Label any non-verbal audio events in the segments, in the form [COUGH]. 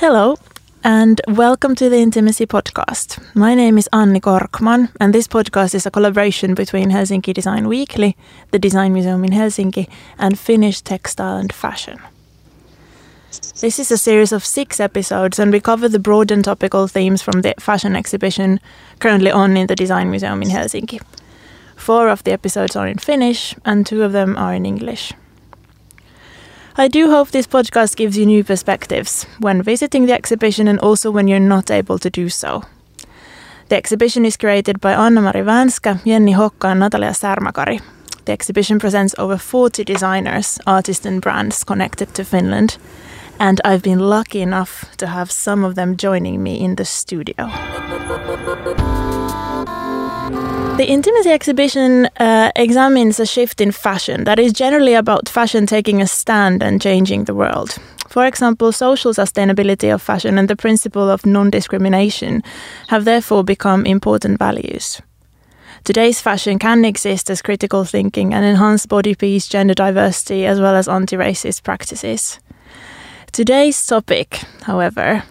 Hello, and welcome to the Intimacy Podcast. My name is Anni Korkman, and this podcast is a collaboration between Helsinki Design Weekly, the Design Museum in Helsinki, and Finnish Textile and Fashion. This is a series of six episodes, and we cover the broad and topical themes from the fashion exhibition currently on in the Design Museum in Helsinki. Four of the episodes are in Finnish, and two of them are in English. I do hope this podcast gives you new perspectives when visiting the exhibition and also when you're not able to do so. The exhibition is created by Anna-Mari Vänskä, Jenni Hokka and Natalia Särmäkari. The exhibition presents over 40 designers, artists and brands connected to Finland, and I've been lucky enough to have some of them joining me in the studio. The Intimacy exhibition uh, examines a shift in fashion that is generally about fashion taking a stand and changing the world. For example, social sustainability of fashion and the principle of non discrimination have therefore become important values. Today's fashion can exist as critical thinking and enhance body peace, gender diversity, as well as anti racist practices. Today's topic, however,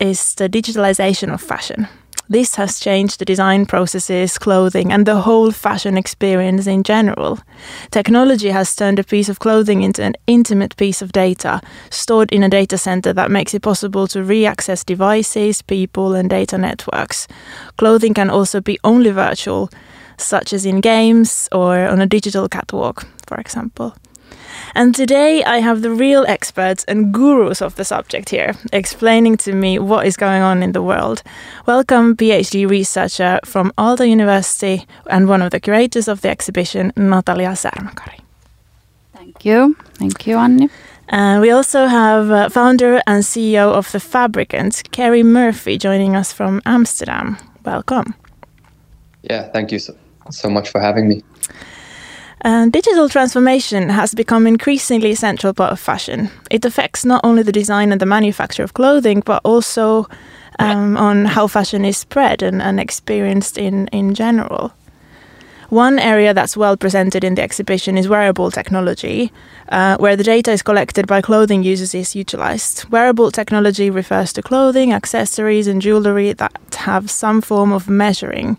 is the digitalization of fashion. This has changed the design processes, clothing, and the whole fashion experience in general. Technology has turned a piece of clothing into an intimate piece of data stored in a data center that makes it possible to re access devices, people, and data networks. Clothing can also be only virtual, such as in games or on a digital catwalk, for example. And today I have the real experts and gurus of the subject here, explaining to me what is going on in the world. Welcome, PhD researcher from Aalto University and one of the curators of the exhibition, Natalia Särmäkari. Thank you. Thank you, Anni. And we also have uh, founder and CEO of The Fabricant, Kerry Murphy, joining us from Amsterdam. Welcome. Yeah, thank you so, so much for having me. And digital transformation has become increasingly a central part of fashion. It affects not only the design and the manufacture of clothing, but also um, on how fashion is spread and, and experienced in, in general. One area that's well presented in the exhibition is wearable technology, uh, where the data is collected by clothing users is utilized. Wearable technology refers to clothing, accessories, and jewelry that have some form of measuring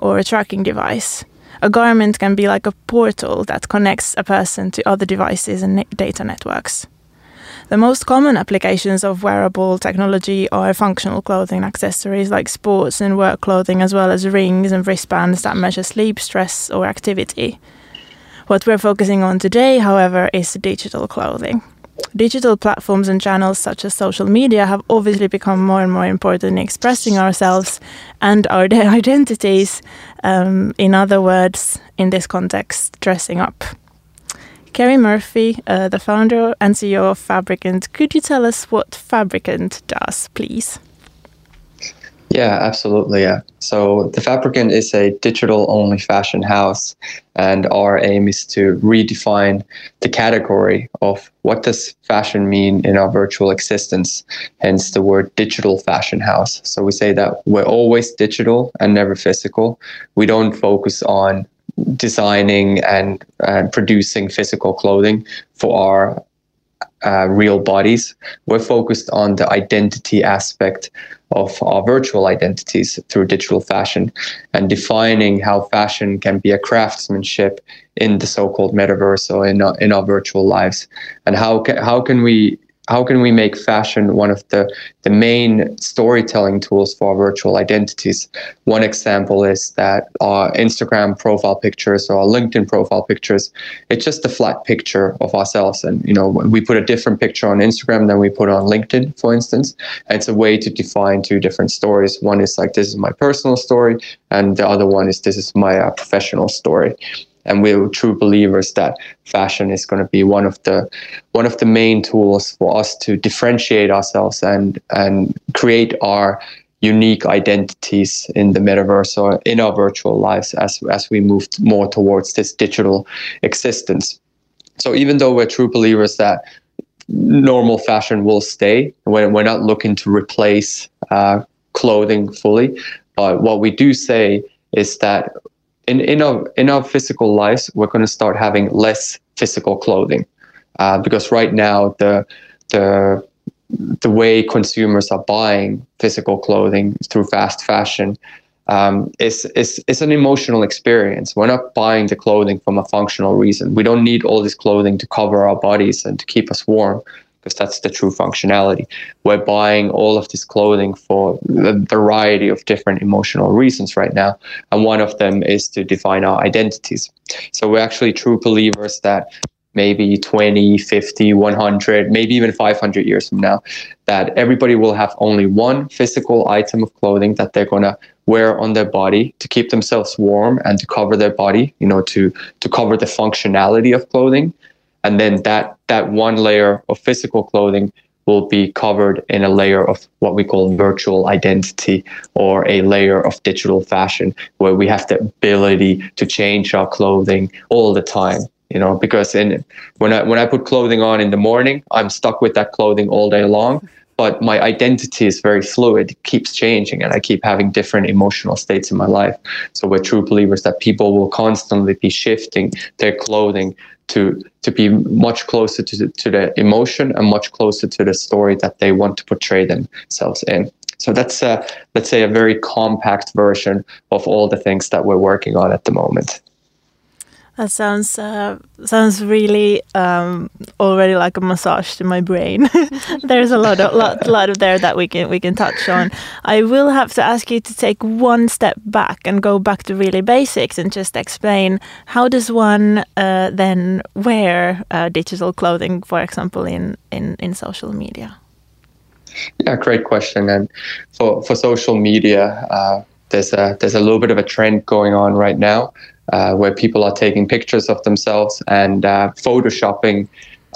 or a tracking device. A garment can be like a portal that connects a person to other devices and data networks. The most common applications of wearable technology are functional clothing accessories like sports and work clothing, as well as rings and wristbands that measure sleep, stress, or activity. What we're focusing on today, however, is digital clothing. Digital platforms and channels such as social media have obviously become more and more important in expressing ourselves and our [LAUGHS] identities. Um, in other words, in this context, dressing up. Kerry Murphy, uh, the founder and CEO of Fabricant, could you tell us what Fabricant does, please? Yeah, absolutely. Yeah. So the Fabricant is a digital only fashion house, and our aim is to redefine the category of what does fashion mean in our virtual existence, hence the word digital fashion house. So we say that we're always digital and never physical. We don't focus on designing and, and producing physical clothing for our uh, real bodies. We're focused on the identity aspect of our virtual identities through digital fashion and defining how fashion can be a craftsmanship in the so-called metaverse or in our, in our virtual lives. And how can, how can we how can we make fashion one of the, the main storytelling tools for virtual identities? One example is that our Instagram profile pictures or our LinkedIn profile pictures, it's just a flat picture of ourselves. And, you know, we put a different picture on Instagram than we put on LinkedIn, for instance. And it's a way to define two different stories. One is like, this is my personal story. And the other one is, this is my uh, professional story and we're true believers that fashion is going to be one of the one of the main tools for us to differentiate ourselves and and create our unique identities in the metaverse or in our virtual lives as as we move more towards this digital existence. So even though we're true believers that normal fashion will stay when we're not looking to replace uh, clothing fully but what we do say is that in in our in our physical lives, we're going to start having less physical clothing, uh, because right now the the the way consumers are buying physical clothing through fast fashion um, is, is, is an emotional experience. We're not buying the clothing from a functional reason. We don't need all this clothing to cover our bodies and to keep us warm because that's the true functionality. We're buying all of this clothing for a variety of different emotional reasons right now. And one of them is to define our identities. So we're actually true believers that maybe 20, 50, 100, maybe even 500 years from now, that everybody will have only one physical item of clothing that they're going to wear on their body to keep themselves warm and to cover their body, you know, to to cover the functionality of clothing. And then that that one layer of physical clothing will be covered in a layer of what we call virtual identity or a layer of digital fashion where we have the ability to change our clothing all the time you know because in when i when i put clothing on in the morning i'm stuck with that clothing all day long but my identity is very fluid it keeps changing and i keep having different emotional states in my life. So we're true believers that people will constantly be shifting their clothing to to be much closer to the, to the emotion and much closer to the story that they want to portray themselves in. So that's uh, let's say a very compact version of all the things that we're working on at the moment that sounds uh, sounds really um, already like a massage to my brain. [LAUGHS] There's a lot of lot, lot of there that we can we can touch on. I will have to ask you to take one step back and go back to really basics and just explain how does one uh, then wear uh, digital clothing, for example, in in in social media. Yeah, great question. And for for social media, uh, there's a there's a little bit of a trend going on right now uh, where people are taking pictures of themselves and uh, photoshopping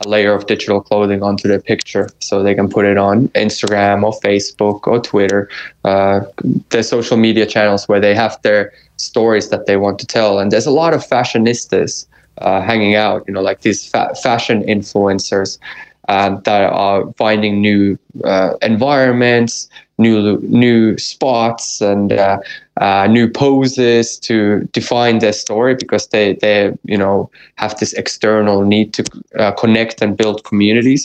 a layer of digital clothing onto their picture so they can put it on Instagram or Facebook or Twitter, uh, their social media channels where they have their stories that they want to tell. And there's a lot of fashionistas uh, hanging out, you know, like these fa- fashion influencers uh, that are finding new uh, environments, new new spots, and uh, uh, new poses to define their story because they they you know have this external need to uh, connect and build communities.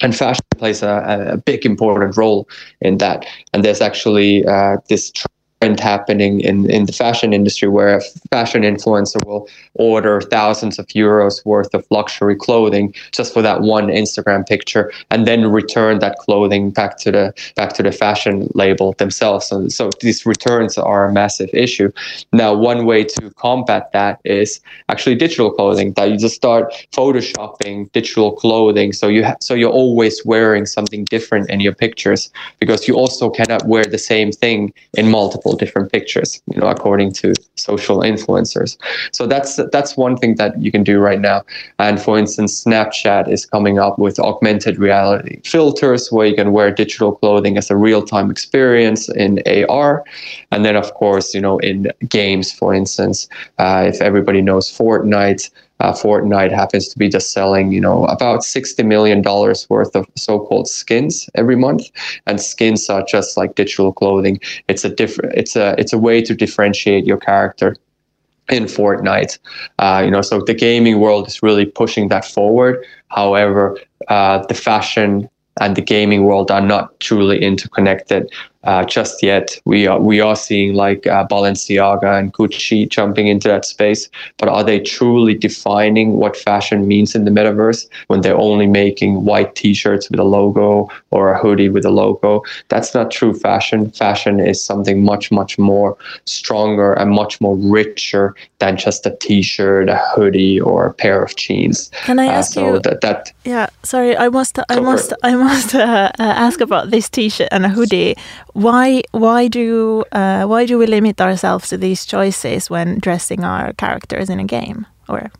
And fashion plays a, a, big important role in that. And there's actually uh, this happening in, in the fashion industry where a fashion influencer will order thousands of euros worth of luxury clothing just for that one Instagram picture and then return that clothing back to the back to the fashion label themselves. And so these returns are a massive issue. Now one way to combat that is actually digital clothing that you just start photoshopping digital clothing so you ha- so you're always wearing something different in your pictures because you also cannot wear the same thing in multiple different pictures, you know, according to social influencers. So that's that's one thing that you can do right now. And for instance, Snapchat is coming up with augmented reality filters where you can wear digital clothing as a real-time experience in AR. And then of course, you know, in games, for instance, uh, if everybody knows Fortnite, uh, Fortnite happens to be just selling, you know, about sixty million dollars worth of so-called skins every month, and skins are just like digital clothing. It's a different, it's a, it's a way to differentiate your character in Fortnite. Uh, you know, so the gaming world is really pushing that forward. However, uh, the fashion and the gaming world are not truly interconnected uh, just yet. We are we are seeing like uh, Balenciaga and Gucci jumping into that space, but are they truly defining what fashion means in the metaverse when they're only making white T-shirts with a logo or a hoodie with a logo? That's not true fashion. Fashion is something much much more stronger and much more richer than just a T-shirt, a hoodie, or a pair of jeans. Can I uh, ask so you? That, that yeah, sorry, I must I must I must uh, [LAUGHS] uh, ask about this T-shirt and a hoodie why why do uh, why do we limit ourselves to these choices when dressing our characters in a game or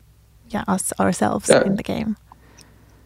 yeah us ourselves yeah. in the game?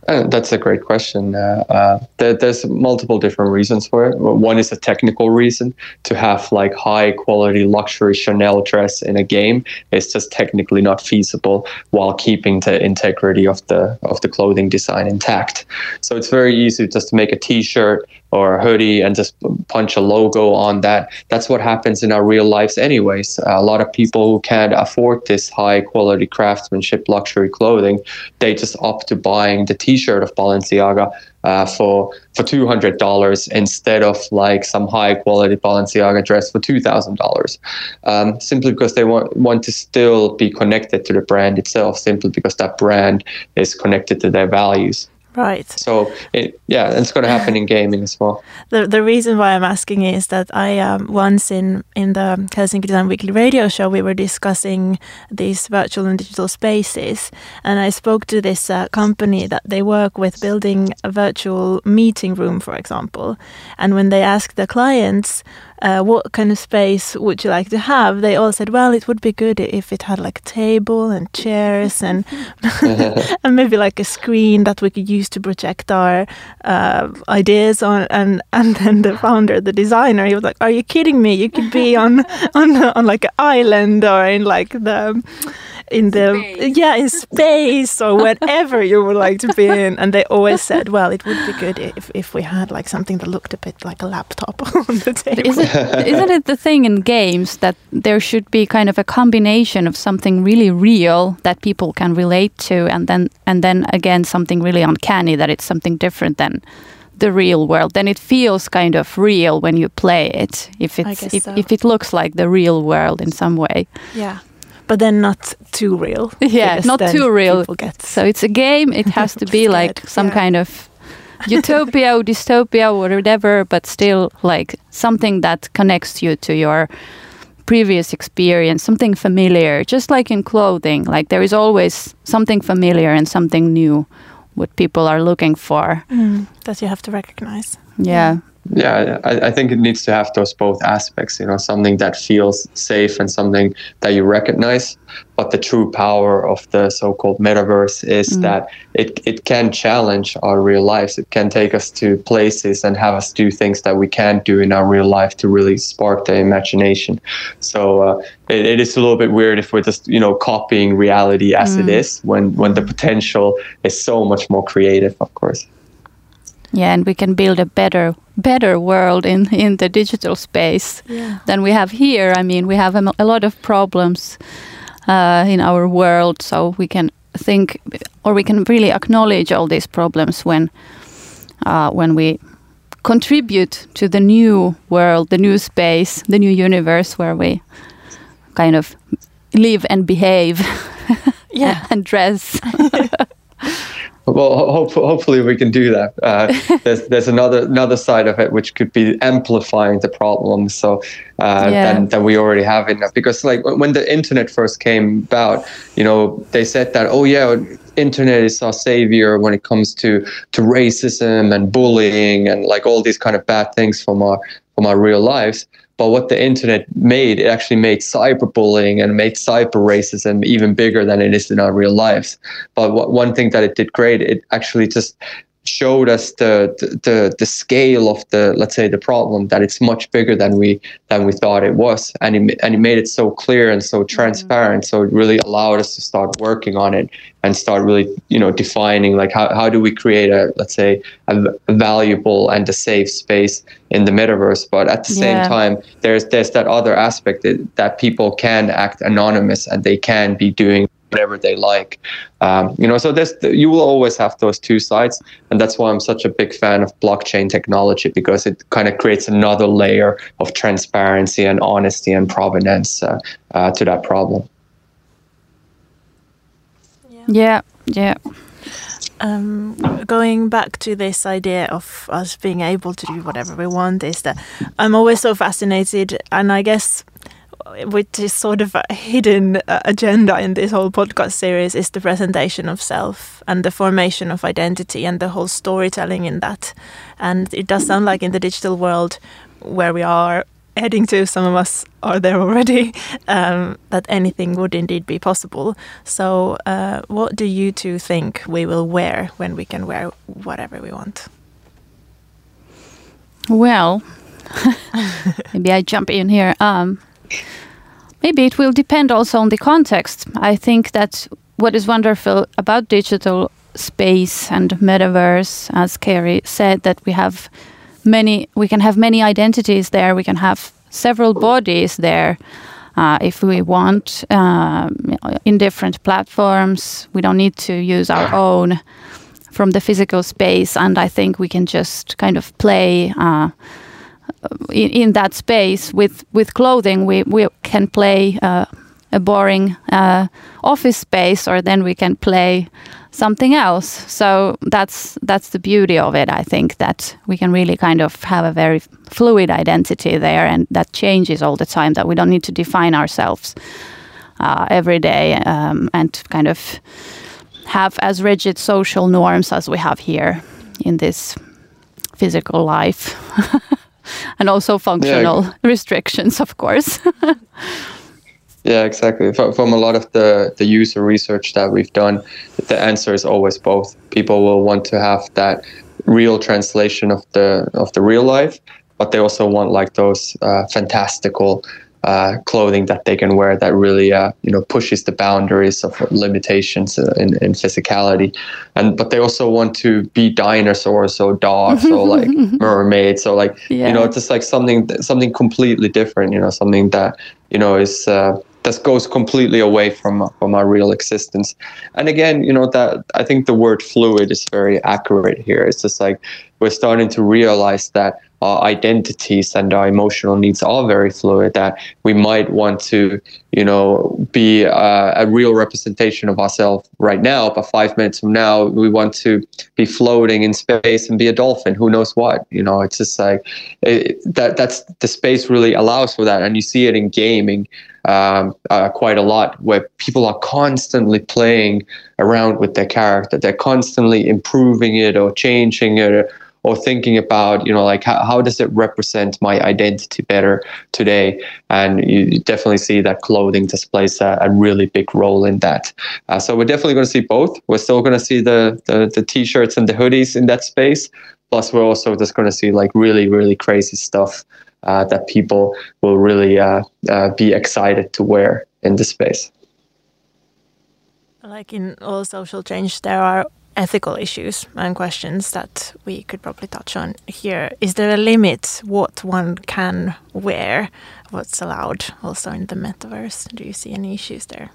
Uh, that's a great question. Uh, uh, there, there's multiple different reasons for it. One is a technical reason to have like high quality luxury Chanel dress in a game. It's just technically not feasible while keeping the integrity of the of the clothing design intact. So it's very easy just to make a T-shirt or a hoodie and just punch a logo on that. That's what happens in our real lives, anyways. a lot of people who can't afford this high quality craftsmanship luxury clothing, they just opt to buying the T-shirt of Balenciaga uh, for for two hundred dollars instead of like some high quality Balenciaga dress for two thousand um, dollars, simply because they want want to still be connected to the brand itself, simply because that brand is connected to their values. Right. So it, yeah, it's going to happen in gaming as well. [LAUGHS] The the reason why I'm asking is that I um, once in in the Helsinki Design Weekly radio show we were discussing these virtual and digital spaces, and I spoke to this uh, company that they work with building a virtual meeting room, for example, and when they ask the clients uh, what kind of space would you like to have? They all said, well, it would be good if it had like a table and chairs and [LAUGHS] [LAUGHS] and maybe like a screen that we could use to project our uh, ideas on. And and then the founder, the designer, he was like, "Are you kidding me? You could be on [LAUGHS] on on like an island or in like the." In the space. yeah in space or whatever you would like to be in. And they always said well it would be good if, if we had like something that looked a bit like a laptop [LAUGHS] on the table. Is it, isn't it the thing in games that there should be kind of a combination of something really real that people can relate to and then and then again something really uncanny that it's something different than the real world? Then it feels kind of real when you play it if it's if, so. if it looks like the real world in some way. Yeah but then not too real. [LAUGHS] Yeah, not too real. So it's a game. It has to [LAUGHS] be like some yeah. kind of [LAUGHS] utopia or dystopia or whatever, but still like something that connects you to your previous experience, something familiar. Just like in clothing, like there is always something familiar and something new what people are looking for. Mm, that you have to recognize. Yeah yeah I, I, think it needs to have those both aspects you know something that feels safe and something that you recognize but the true power of the so-called metaverse is mm. that it, it can challenge our real lives it can take us to places and have us do things that we can't do in our real life to really spark the imagination so uh, it, it is a little bit weird if we're just you know copying reality as mm. it is when when the potential is so much more creative of course yeah and we can build a better better world in [LAUGHS] in the digital space yeah. than we have here. I mean we have a, a lot of problems uh, in our world so we can think or we can really acknowledge all these problems when uh, when we contribute to the new world the new space the new universe where we kind of live and behave yeah. [LAUGHS] and dress [LAUGHS] well hope, hopefully we can do that. Uh, [LAUGHS] there's there's another another side of it which could be amplifying the problem. So uh, yeah. than, than we already have in that because like when the internet first came about you know they said that oh yeah internet is our savior when it comes to to racism and bullying and like all these kind of bad things from our from our real lives but what the internet made, it actually made cyberbullying and made cyber racism even bigger than it is in our real lives. But what, one thing that it did great, it actually just showed us the, the the scale of the let's say the problem that it's much bigger than we than we thought it was. And it, and it made it so clear and so transparent. Mm-hmm. So it really allowed us to start working on it and start really you know defining like how, how do we create a let's say a, a valuable and a safe space in the metaverse? But at the yeah. same time there's there's that other aspect that, that people can act anonymous and they can be doing whatever they like. Um, you know, so there's you will always have those two sides, and that's why I'm such a big fan of blockchain technology because it kind of creates another layer of transparency and honesty and provenance uh, uh, to that problem. Yeah, yeah. Um, going back to this idea of us being able to do whatever we want is that I'm always so fascinated, and I guess which is sort of a hidden uh, agenda in this whole podcast series is the presentation of self and the formation of identity and the whole storytelling in that. And it does sound like in the digital world where we are heading to, some of us are there already, [LAUGHS] um, that anything would indeed be possible. So, uh, what do you two think we will wear when we can wear whatever we want? Well, [LAUGHS] maybe I jump in here. Um, Maybe it will depend also on the context. I think that what is wonderful about digital space and metaverse, as Kerry said, that we have many we can have many identities there. We can have several bodies there uh, if we want uh, in different platforms. We don't need to use our own from the physical space. And i think we can just kind of play uh, in, in, that space with with clothing we, we can play uh, a boring uh, office space or then we can play something else. So that's that's the beauty of it. I think that we can really kind of have a very fluid identity there, and that changes all the time. That we don't need to define ourselves uh, every day um, and kind of have as rigid social norms as we have here in this physical life. [LAUGHS] [LAUGHS] and also functional yeah. [LAUGHS] restrictions, of course. [LAUGHS] Yeah, exactly. From a lot of the, the user research that we've done, the answer is always both. People will want to have that real translation of the of the real life, but they also want like those uh, fantastical uh, clothing that they can wear that really uh, you know pushes the boundaries of limitations uh, in, in physicality. And but they also want to be dinosaurs or dogs or like [LAUGHS] mermaids. Or like yeah. you know just like something something completely different you know something that you know is uh, that goes completely away from from our real existence. And again you know that i think the word fluid is very accurate here. It's just like we're starting to realize that our identities and our emotional needs are very fluid that we might want to you know be uh, a real representation of ourselves right now but five minutes from now we want to be floating in space and be a dolphin. Who knows what? You know it's just like it, that that's the space really allows for that and you see it in gaming um, uh, quite a lot where people are constantly playing around with their character. They're constantly improving it or changing it or thinking about you know like how, how does it represent my identity better today? And you definitely see that clothing displays a, a really big role in that. Uh, so we're definitely going to see both. We're still going to see the, the the t-shirts and the hoodies in that space. Plus we're also just going to see like really really crazy stuff uh, that people will really uh, uh be excited to wear in the space. Like in all social change there are ethical issues and questions that we could probably touch on here. Is there a limit what one can wear, what's allowed also in the metaverse? Do you see any issues there?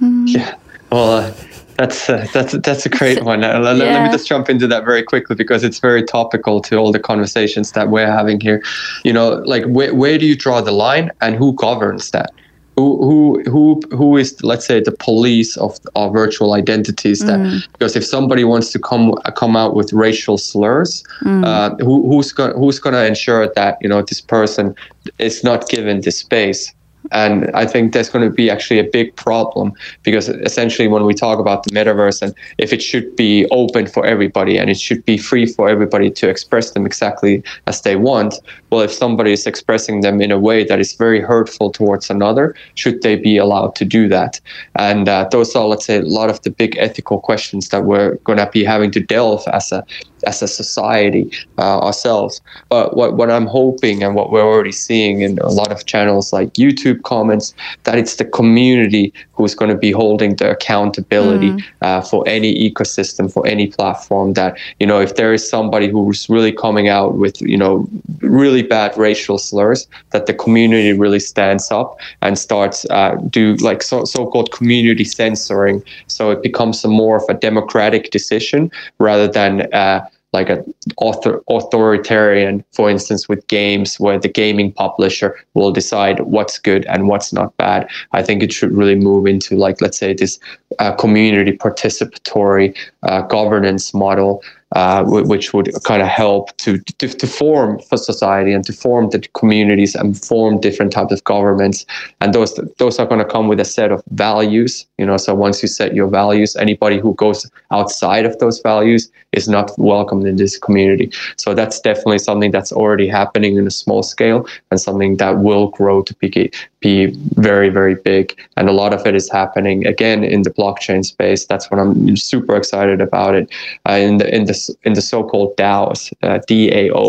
Mm. Yeah, well, uh, that's uh, that's that's a great one. Uh, let, yeah. let, me just jump into that very quickly because it's very topical to all the conversations that we're having here. You know, like where where do you draw the line and who governs that? Who who who who is let's say the police of our virtual identities that mm. because if somebody wants to come come out with racial slurs mm. uh, who, who's gonna who's to ensure that you know this person is not given the space and I think that's going to be actually a big problem because essentially, when we talk about the metaverse and if it should be open for everybody and it should be free for everybody to express them exactly as they want, well, if somebody is expressing them in a way that is very hurtful towards another, should they be allowed to do that? And uh, those are, let's say, a lot of the big ethical questions that we're going to be having to delve as a as a society uh, ourselves. But what, what I'm hoping and what we're already seeing in a lot of channels like YouTube comments, that it's the community who's going to be holding the accountability mm. uh, for any ecosystem, for any platform. That you know, if there is somebody who's really coming out with you know really bad racial slurs, that the community really stands up and starts uh, do like so, so-called community censoring. So it becomes a more of a democratic decision rather than uh, like an author, authoritarian, for instance, with games where the gaming publisher will decide what's good and what's not bad. I think it should really move into like, let's say, this uh, community participatory uh, governance model uh, which would kind of help to, to, to form for society and to form the communities and form different types of governments. And those those are going to come with a set of values. You know, so once you set your values, anybody who goes outside of those values is not welcomed in this community. So that's definitely something that's already happening in a small scale and something that will grow to be be very very big. And a lot of it is happening again in the blockchain space. That's what I'm super excited about it. Uh, in the in the in the so-called DAOs, uh, DAO.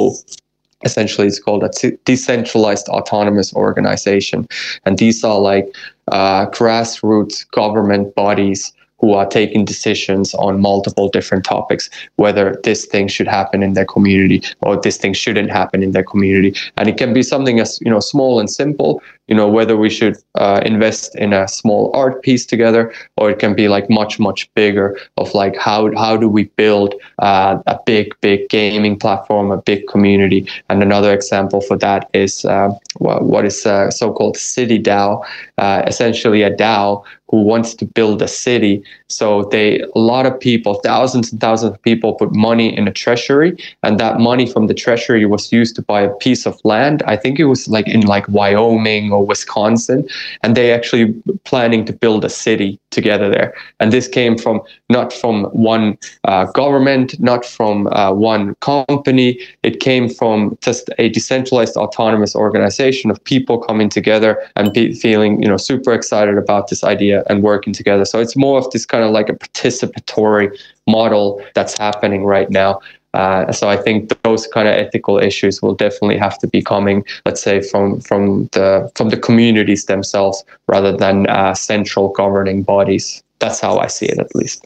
Essentially, it's called a decentralized autonomous organization, and these are like uh, grassroots government bodies who are taking decisions on multiple different topics, whether this thing should happen in their community or this thing shouldn't happen in their community. And it can be something as you know small and simple, you know whether we should uh, invest in a small art piece together or it can be like much much bigger of like how how do we build uh, a big big gaming platform a big community and another example for that is uh, what is uh, so-called city dao uh, essentially a dao who wants to build a city. So they a lot of people, thousands and thousands of people put money in a treasury and that money from the treasury was used to buy a piece of land. I think it was like in like Wyoming or Wisconsin and they actually planning to build a city together there. And this came from not from one uh, government, not from uh, one company. It came from just a decentralized autonomous organization of people coming together and be feeling, you know, super excited about this idea and working together. So it's more of this kind of like a participatory model that's happening right now. Uh, so I think those kind of ethical issues will definitely have to be coming, let's say, from from the from the communities themselves rather than uh, central governing bodies. That's how I see it, at least.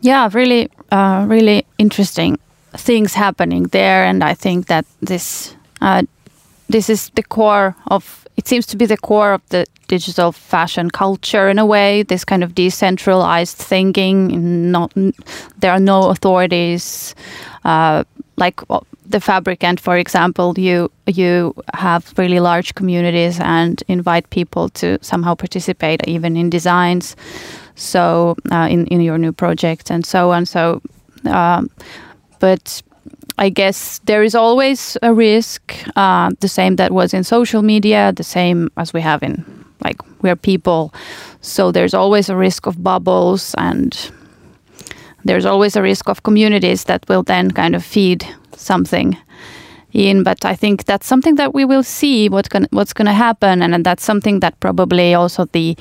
Yeah, really, uh, really interesting things happening there, and I think that this uh, this is the core of it seems to be the core of the digital fashion culture in a way this kind of decentralized thinking not there are no authorities uh, like the Fabricant for example you you have really large communities and invite people to somehow participate even in designs so uh, in in your new project and so on. So um, but I guess there is always a risk, uh, the same that was in social media, the same as we have in like we're people. So there's always a risk of bubbles and there's always a risk of communities that will then kind of feed something in. But I think that's something that we will see what gonna, what's going to happen, and, and, that's something that probably also the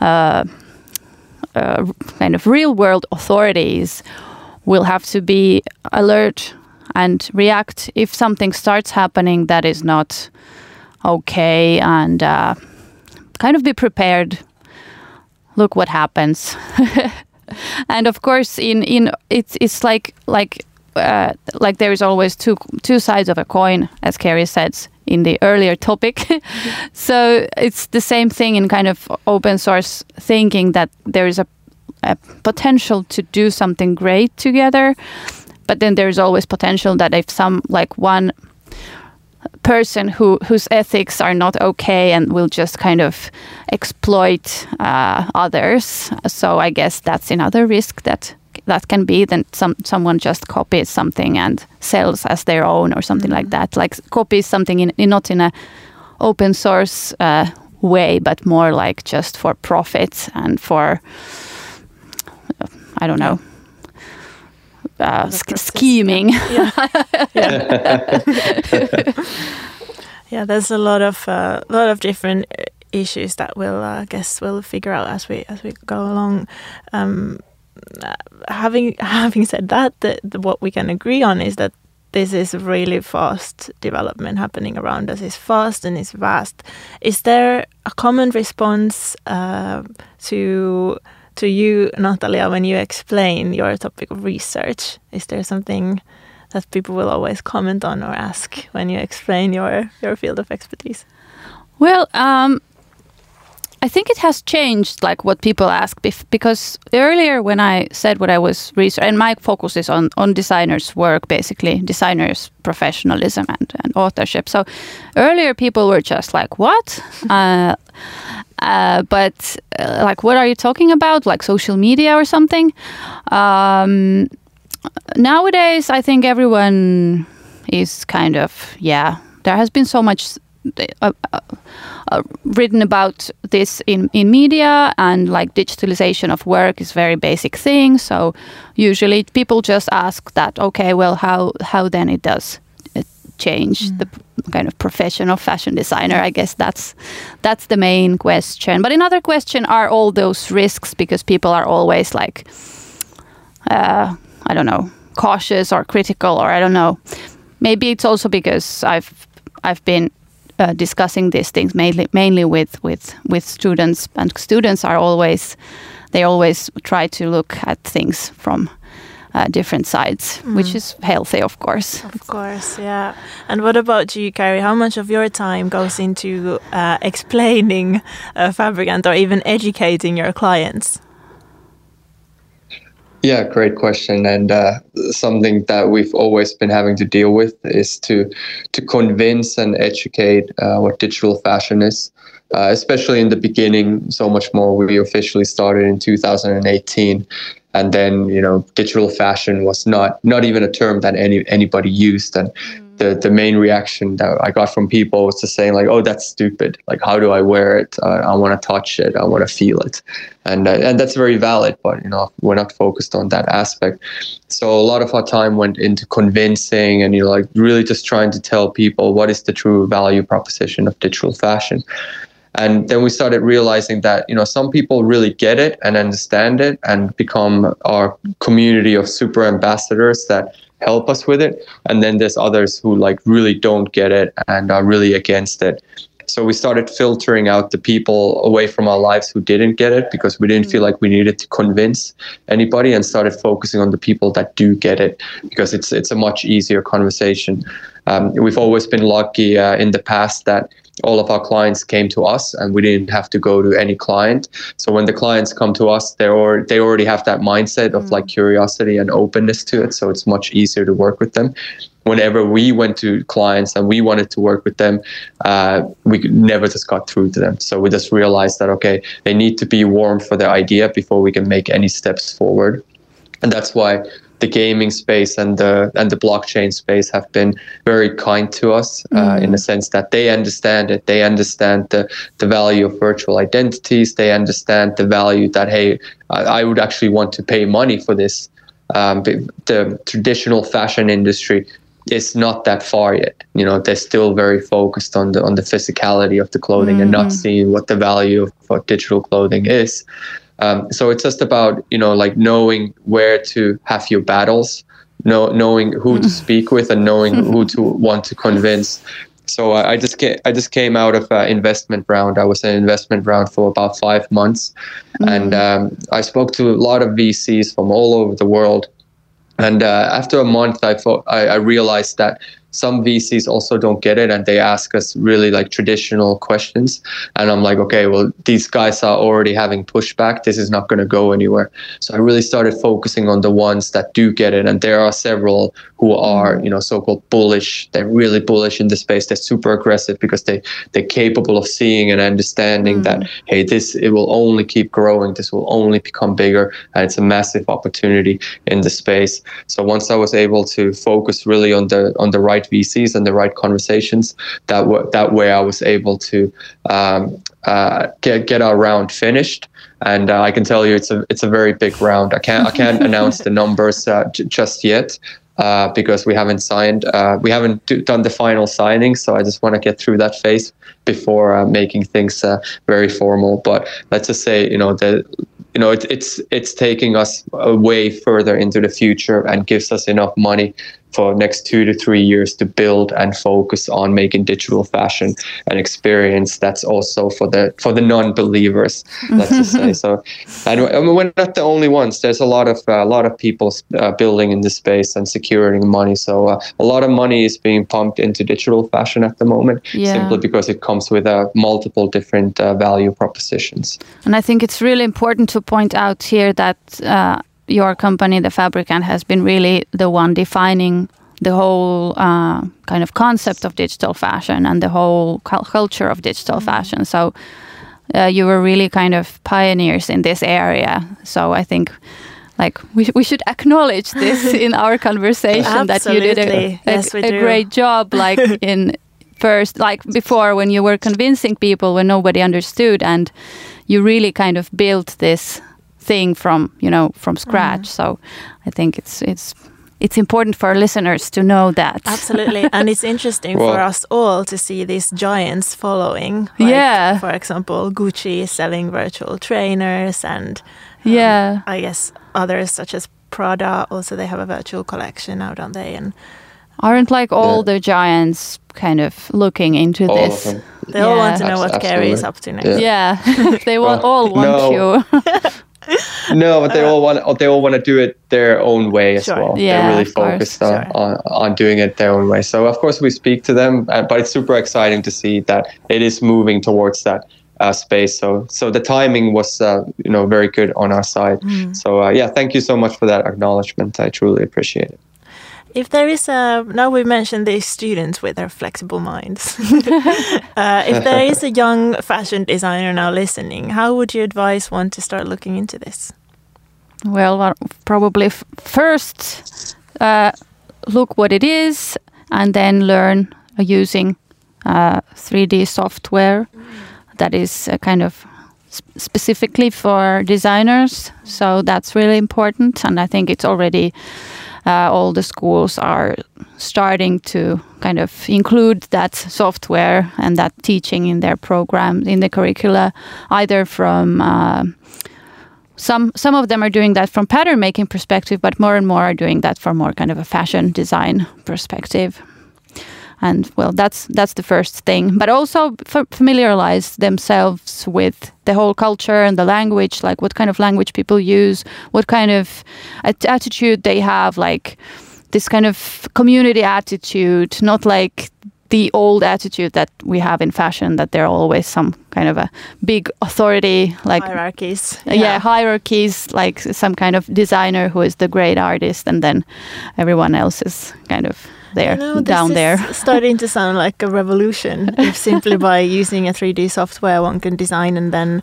uh, uh, kind of real world authorities will have to be alert and react. If something starts happening that is not okay and uh, kind of be prepared look what happens. [LAUGHS] And of course in in it's it's like like uh, like there is always two two sides of a coin as Kerry said in the earlier topic. Mm-hmm. [LAUGHS] so it's the same thing in kind of open source thinking that there is a, a potential to do something great together but then there's always potential that if some like one person who whose ethics are not okay and will just kind of exploit uh, others. So I guess that's another risk that that can be then some someone just copies something and sells as their own or something mm -hmm. like that. Like copies something in, in not in a open source uh, way, but more like just for profit and for I don't know uh, scheming. Yeah. [LAUGHS] yeah. yeah. there's a lot of uh, lot of different uh, issues that we'll uh, guess we'll figure out as we as we go along. Um, having [LAUGHS] having said that, the, the, what we can agree on is that this is really fast development happening around us. It's fast and it's vast. Is there a common response uh, to to you, Natalia, when you explain your topic of research? Is there something that people will always comment on or ask when you explain your, your field of expertise? Well, um, I think it has changed, like what people ask, because earlier when I said what I was researching, and my focus is on on designers' work, basically designers' professionalism and, and authorship. So earlier people were just like, "What?" [LAUGHS] uh, uh, but uh, like, what are you talking about? Like social media or something? Um, nowadays, I think everyone is kind of yeah. There has been so much uh, uh, uh, written about this in, in media and like digitalization of work is very basic thing. So usually people just ask that okay well how how then it does change mm. the kind of profession of fashion designer i guess that's that's the main question. But another question are all those risks because people are always like uh, i don't know cautious or critical or i don't know. Maybe it's also because i've i've been uh, discussing these things mainly mainly with with with students, and students are always they always try to look at things from uh, different sides, mm. which is healthy, of course. Of course, yeah. And what about you, Kerry? How much of your time goes into uh, explaining uh, Fabricant or even educating your clients? Yeah, great question, and uh, something that we've always been having to deal with is to to convince and educate uh, what digital fashion is. Uh, especially in the beginning, so much more. We officially started in 2018, and then you know, digital fashion was not not even a term that any anybody used, and the the main reaction that I got from people was to saying like, "Oh, that's stupid. Like, how do I wear it? Uh, I want to touch it. I want to feel it," and uh, and that's very valid. But you know, we're not focused on that aspect. So a lot of our time went into convincing and you know, like really just trying to tell people what is the true value proposition of digital fashion. And then we started realizing that you know some people really get it and understand it and become our community of super ambassadors that help us with it. And then there's others who like really don't get it and are really against it. So we started filtering out the people away from our lives who didn't get it because we didn't feel mm. like we needed to convince anybody and started focusing on the people that do get it because it's it's a much easier conversation. Um, we've always been lucky uh, in the past that all of our clients came to us and we didn't have to go to any client. So when the clients come to us they or they already have that mindset of like mm. curiosity and openness to it. So it's much easier to work with them. Whenever we went to clients and we wanted to work with them uh, we never just got through to them. So we just realized that okay they need to be warm for their idea before we can make any steps forward. And that's why the gaming space and the and the blockchain space have been very kind to us uh, mm. in the sense that they understand it. They understand the the value of virtual identities. They understand the value that hey, I, I would actually want to pay money for this. Um, the traditional fashion industry is not that far yet. You know, they're still very focused on the on the physicality of the clothing mm. and not mm. seeing what the value of what digital clothing is. Um, so it's just about you know like knowing where to have your battles, know, knowing who to speak with, and knowing who to [LAUGHS] want to convince. So I, I just came, I just came out of an investment round. I was in an investment round for about five months, mm-hmm. and um, I spoke to a lot of VCs from all over the world. And uh, after a month, I thought I, I realized that some VCs also don't get it and they ask us really like traditional questions. And I'm like, okay, well, these guys are already having pushback. This is not going to go anywhere. So I really started focusing on the ones that do get it. And there are several who are, you know, so-called bullish. They're really bullish in the space. They're super aggressive because they, they're capable of seeing and understanding mm. that, hey, this, it will only keep growing. This will only become bigger. And it's a massive opportunity in the space. So once I was able to focus really on the, on the right right VCs and the right conversations. That w- that way, I was able to um, uh, get get our round finished. And uh, I can tell you, it's a it's a very big round. I can't I can't [LAUGHS] announce the numbers uh, j- just yet. Uh, because we haven't signed, uh, we haven't do, done the final signing, so I just want to get through that phase before uh, making things very formal. But let's just say, you know, the you know, it, it's it's taking us way further into the future and gives us enough money for next two to three years to build and focus on making digital fashion an experience that's also for the for the non-believers let's just say. [LAUGHS] So and I mean, we're not the only ones. There's a lot of uh, a lot of people uh, building in this space and securing money. So uh, a lot of money is being pumped into digital fashion at the moment yeah. simply because it comes with uh, multiple different uh, value propositions. And i think it's really important to point out here that uh, your company, the Fabricant, has been really the one defining the whole uh, kind of concept of digital fashion and the whole culture of digital mm-hmm. fashion. So uh, you were really kind of pioneers in this area. So I think like we, we should acknowledge this [LAUGHS] in our conversation that you did a, a, yes, a great job like [LAUGHS] in first like before when you were convincing people when nobody understood and you really kind of built this thing from you know from scratch. Mm. So I think it's it's it's important for our listeners to know that. Absolutely. and it's [LAUGHS] interesting well, for us all to see these giants following. Like, yeah. For example, Gucci selling virtual trainers and um, yeah. I guess others such as Prada also they have a virtual collection now, don't they? And Aren't like all yeah. the giants kind of looking into all this? They yeah. all want to know what Gary is up to next. Yeah, [LAUGHS] they will all want no. you. [LAUGHS] [LAUGHS] no, but they uh, all want they all want to do it their own way as sure. well. Yeah, They're really focused on, sure. on, on doing it their own way. So of course we speak to them, uh, but it's super exciting to see that it is moving towards that uh, space. So so the timing was uh, you know very good on our side. Mm. So uh, yeah, thank you so much for that acknowledgement. I truly appreciate it. If there is a now we mentioned these students with their flexible minds. [LAUGHS] uh, if there is a young fashion designer now listening, how would you advise one to start looking into this? Well, probably first uh, look what it is, and then learn using 3D uh, software mm. that is kind of specifically for designers. So that's really important, and I think it's already uh, all the schools are starting to kind of include that software and that teaching in their program in the curricula, either from uh, some some of them are doing that from pattern making perspective, but more and more are doing that from more kind of a fashion design perspective and well that's that's the first thing but also familiarize themselves with the whole culture and the language like what kind of language people use what kind of attitude they have like this kind of community attitude not like the old attitude that we have in fashion that there are always some kind of a big authority like hierarchies yeah. yeah. hierarchies like some kind of designer who is the great artist and then everyone else is kind of there, you know, down there. starting to sound like a revolution. [LAUGHS] if simply by using a 3D software, one can design and then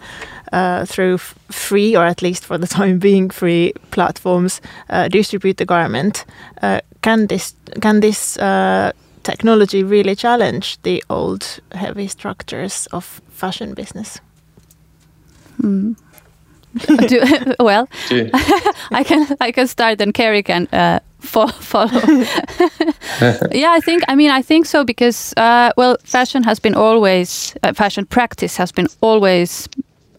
uh, through free, or at least for the time being, free platforms uh, distribute the garment. Uh, can this can this uh, technology really challenge the old heavy structures of fashion business? Mm. [LAUGHS] Do, [LAUGHS] well, I can I can start, and Kerry can uh, [LAUGHS] follow. [LAUGHS] yeah, I think. I mean, I think so because uh, well, fashion has been always uh, fashion practice has been always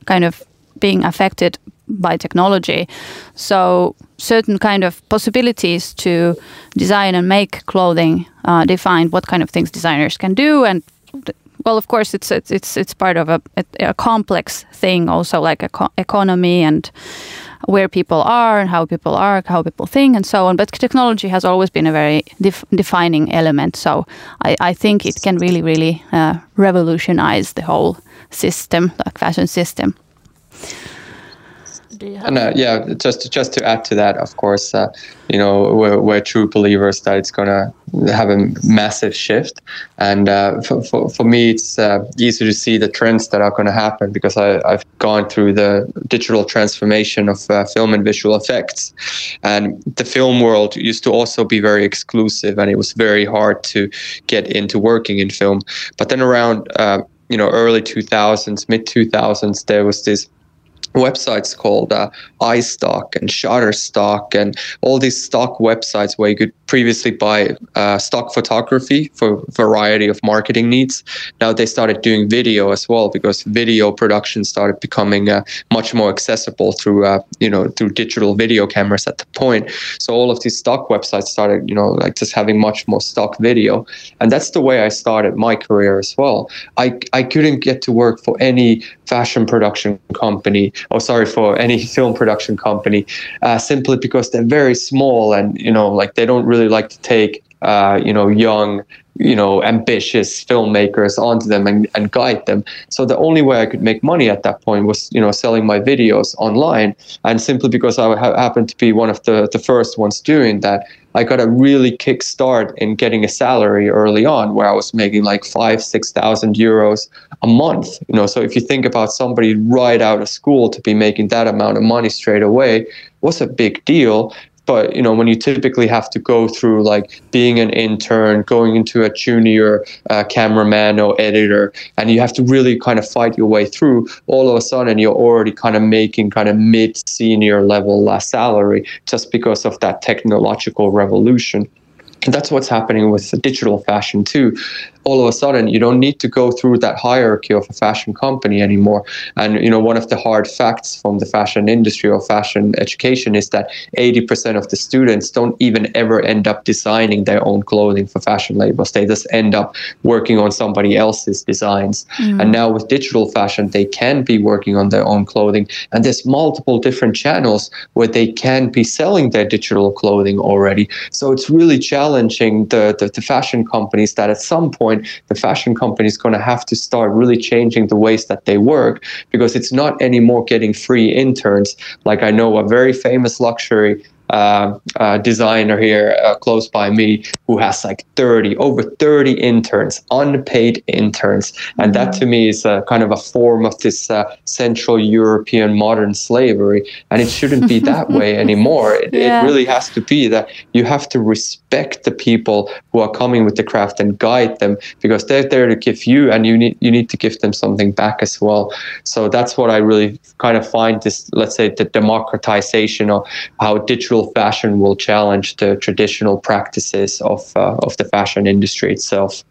kind of being affected by technology. So certain kind of possibilities to design and make clothing uh, define what kind of things designers can do and well, of course, it's it's it's, it's part of a, a, complex thing, also like a economy and where people are and how people are, how people think, and so on. But technology has always been a very def defining element. So I, I, think it can really, really uh, revolutionize the whole system, the fashion system do you have? And, uh, yeah, just to, just to add to that, of course, uh, you know, we're, we're true believers that it's going to have a massive shift. And uh, for, for, for me, it's uh, easy to see the trends that are going to happen because I, I've gone through the digital transformation of uh, film and visual effects. And the film world used to also be very exclusive and it was very hard to get into working in film. But then around, uh, you know, early 2000s, mid 2000s, there was this websites called uh, iStock and Shutterstock and all these stock websites where you could previously buy uh, stock photography for a variety of marketing needs. Now they started doing video as well because video production started becoming uh, much more accessible through uh, you know through digital video cameras at the point. So all of these stock websites started you know like just having much more stock video, and that's the way I started my career as well. I I couldn't get to work for any fashion production company or sorry for any film production company uh, simply because they're very small and you know like they don't really like to take uh, you know young you know ambitious filmmakers onto them and, and guide them. So the only way i could make money at that point was you know selling my videos online. And simply because i ha- happened to be one of the, the first ones doing that i got a really kick start in getting a salary early on where i was making like five six thousand euros a month you know. So if you think about somebody right out of school to be making that amount of money straight away was a big deal but you know when you typically have to go through like being an intern going into a junior uh, cameraman or editor and you have to really kind of fight your way through all of a sudden you're already kind of making kind of mid senior level less salary just because of that technological revolution and that's what's happening with digital fashion too. All of a sudden you don't need to go through that hierarchy of a fashion company anymore. And you know, one of the hard facts from the fashion industry or fashion education is that 80% of the students don't even ever end up designing their own clothing for fashion labels. They just end up working on somebody else's designs. Mm. And now with digital fashion, they can be working on their own clothing. And there's multiple different channels where they can be selling their digital clothing already. So it's really challenging the, the, the fashion companies that at some point the fashion company is going to have to start really changing the ways that they work because it's not anymore getting free interns. Like I know a very famous luxury uh, uh, designer here uh, close by me who has like 30, over 30 interns, unpaid interns. And that to me is a, kind of a form of this uh, Central European modern slavery. And it shouldn't be that [LAUGHS] way anymore. It, yeah. it really has to be that you have to respect the people who are coming with the craft and guide them because they're there to give you and you need you need to give them something back as well. So that's what I really kind of find this, let's say, the democratization of how digital fashion will challenge the traditional practices of uh, of the fashion industry itself.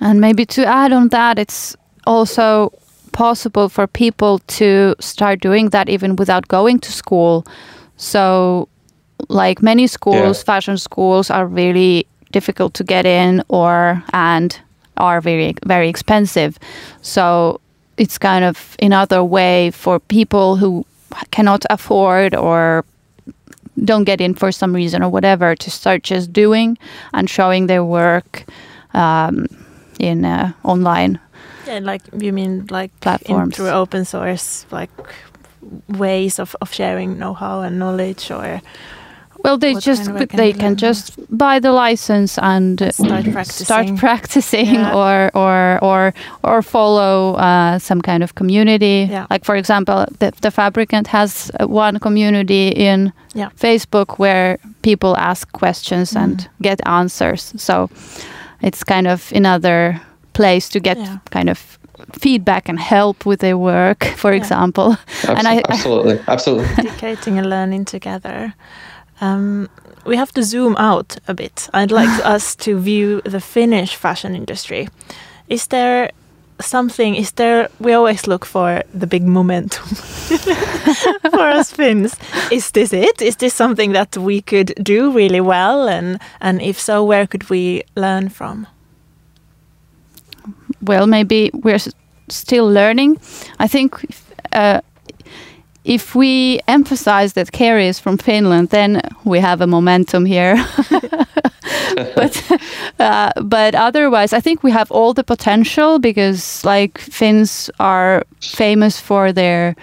And maybe to add on that, it's also possible for people to start doing that even without going to school. So, like many schools, yeah. fashion schools are really difficult to get in, or and are very very expensive. So it's kind of another way for people who cannot afford or don't get in for some reason or whatever to start just doing and showing their work um, in uh, online. Yeah, like you mean like platforms through open source, like ways of, of sharing know-how and knowledge or well, they what just kind of they can just buy the license and start practicing, start [LAUGHS] practicing yeah. or or or or follow uh, some kind of community. Yeah. Like for example, the, the Fabricant has one community in yeah. Facebook where people ask questions mm. and get answers. So it's kind of another place to get kind of feedback and help with their work, [LAUGHS] for example. Absol [LAUGHS] and I, absolutely, absolutely. Educating and learning together. Um, we have to zoom out a bit. I'd like [LAUGHS] us to view the Finnish fashion industry. Is there something? Is there? We always look for the big momentum [LAUGHS] for us Finns. Is this it? Is this something that we could do really well? And and if so, where could we learn from? Well, maybe we're still learning. I think. Uh, if we emphasize that Kerry is from Finland, then we have a momentum here. [LAUGHS] but uh, but otherwise, I think we have all the potential because like Finns are famous for their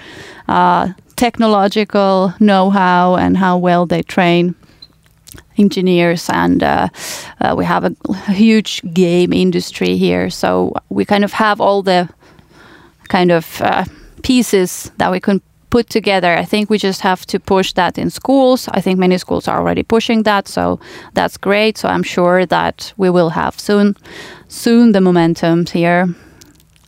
uh, technological know-how and how well they train engineers and uh, uh, we have a huge game industry here so we kind of have all the kind of uh, pieces that we can put together. I think we just have to push that in schools. I think many schools are already pushing that, so that's great. So I'm sure that we will have soon, soon the momentum here.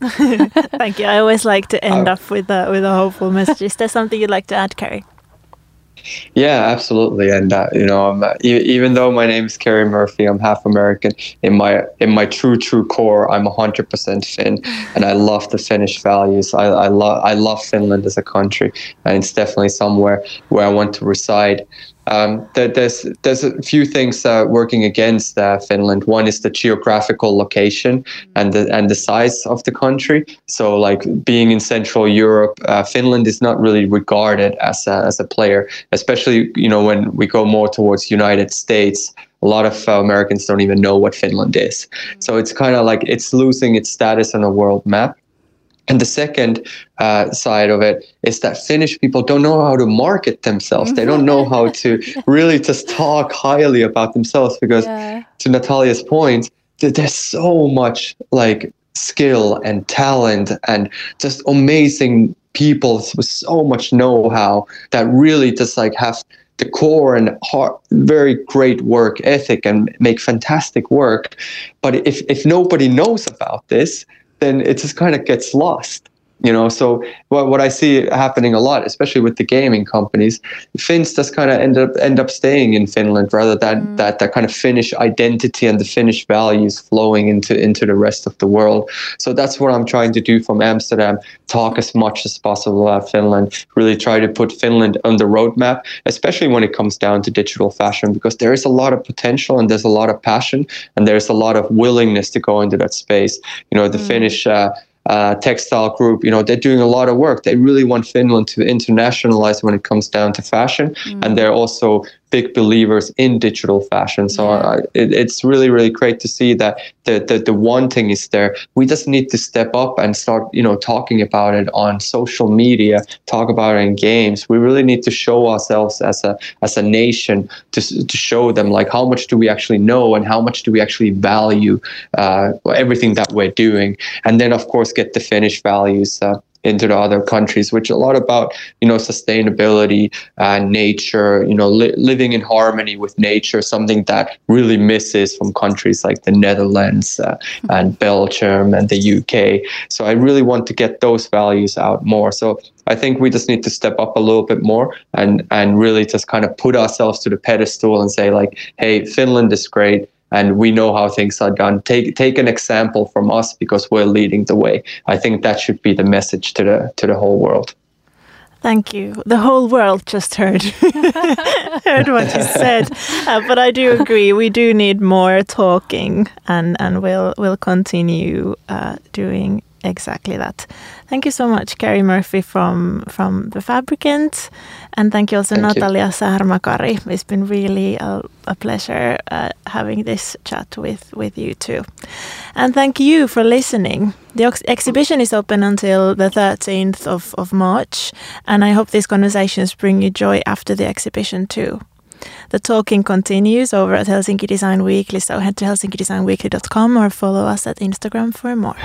[LAUGHS] Thank you. I always like to end up with a with a hopeful message. Is there something you'd like to add, Kerry? Yeah, absolutely. And uh, you know, uh, even though my name is Kerry Murphy, I'm half American. In my in my true true core, I'm 100% Finn, and I love the Finnish values. I, I love I love Finland as a country, and it's definitely somewhere where I want to reside. Um, there's there's a few things uh, working against uh, Finland. One is the geographical location and the and the size of the country. So, like being in Central Europe, uh, Finland is not really regarded as a, as a player, especially you know when we go more towards United States. A lot of uh, Americans don't even know what Finland is. So it's kind of like it's losing its status on a world map. And the second uh, side of it is that Finnish people don't know how to market themselves. They don't know how to [LAUGHS] really just talk highly about themselves because, yeah. to Natalia's point, there's so much like skill and talent and just amazing people with so much know-how that really just like have the core and heart, very great work ethic and make fantastic work. But if, if nobody knows about this, then it just kind of gets lost. You know so what, what i see happening a lot especially with the gaming companies finns just kind of end up end up staying in finland rather than mm. that that kind of finnish identity and the finnish values flowing into into the rest of the world so that's what i'm trying to do from amsterdam talk as much as possible about finland really try to put finland on the roadmap especially when it comes down to digital fashion because there is a lot of potential and there's a lot of passion and there's a lot of willingness to go into that space you know the mm. finnish uh, uh, textile group, you know, they're doing a lot of work. They really want Finland to internationalize when it comes down to fashion, mm. and they're also big believers in digital fashion. So uh, it, it's really, really great to see that the, the the wanting is there. We just need to step up and start, you know, talking about it on social media, talk about it in games. We really need to show ourselves as a as a nation to to show them like how much do we actually know and how much do we actually value uh, everything that we're doing, and then of course get the finished values. Uh, into the other countries, which a lot about you know sustainability and nature, you know li- living in harmony with nature, something that really misses from countries like the Netherlands uh, and Belgium and the UK. So I really want to get those values out more. So I think we just need to step up a little bit more and and really just kind of put ourselves to the pedestal and say like, hey, Finland is great and we know how things are done. Take take an example from us because we're leading the way. I think that should be the message to the to the whole world. Thank you. The whole world just heard [LAUGHS] heard what you said, [LAUGHS] uh, but I do agree. We do need more talking, and and we'll we'll continue uh, doing exactly that. Thank you so much, Kerry Murphy from from the Fabricant, and thank you also thank Natalia Sarmakari. It's been really a, a pleasure uh, having this chat with with you too, and thank you for listening. The ex exhibition is open until the 13th of, of March, and I hope these conversations bring you joy after the exhibition too. The talking continues over at Helsinki Design Weekly, so head to helsinkidesignweekly.com or follow us at Instagram for more.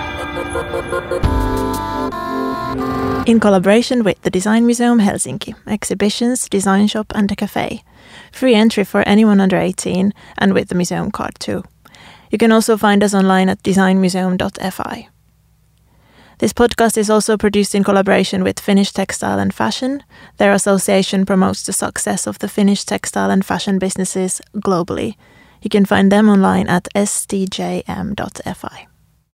In collaboration with the Design Museum Helsinki, exhibitions, design shop, and a cafe. Free entry for anyone under 18 and with the museum card too. You can also find us online at designmuseum.fi. This podcast is also produced in collaboration with Finnish Textile and Fashion. Their association promotes the success of the Finnish textile and fashion businesses globally. You can find them online at stjm.fi.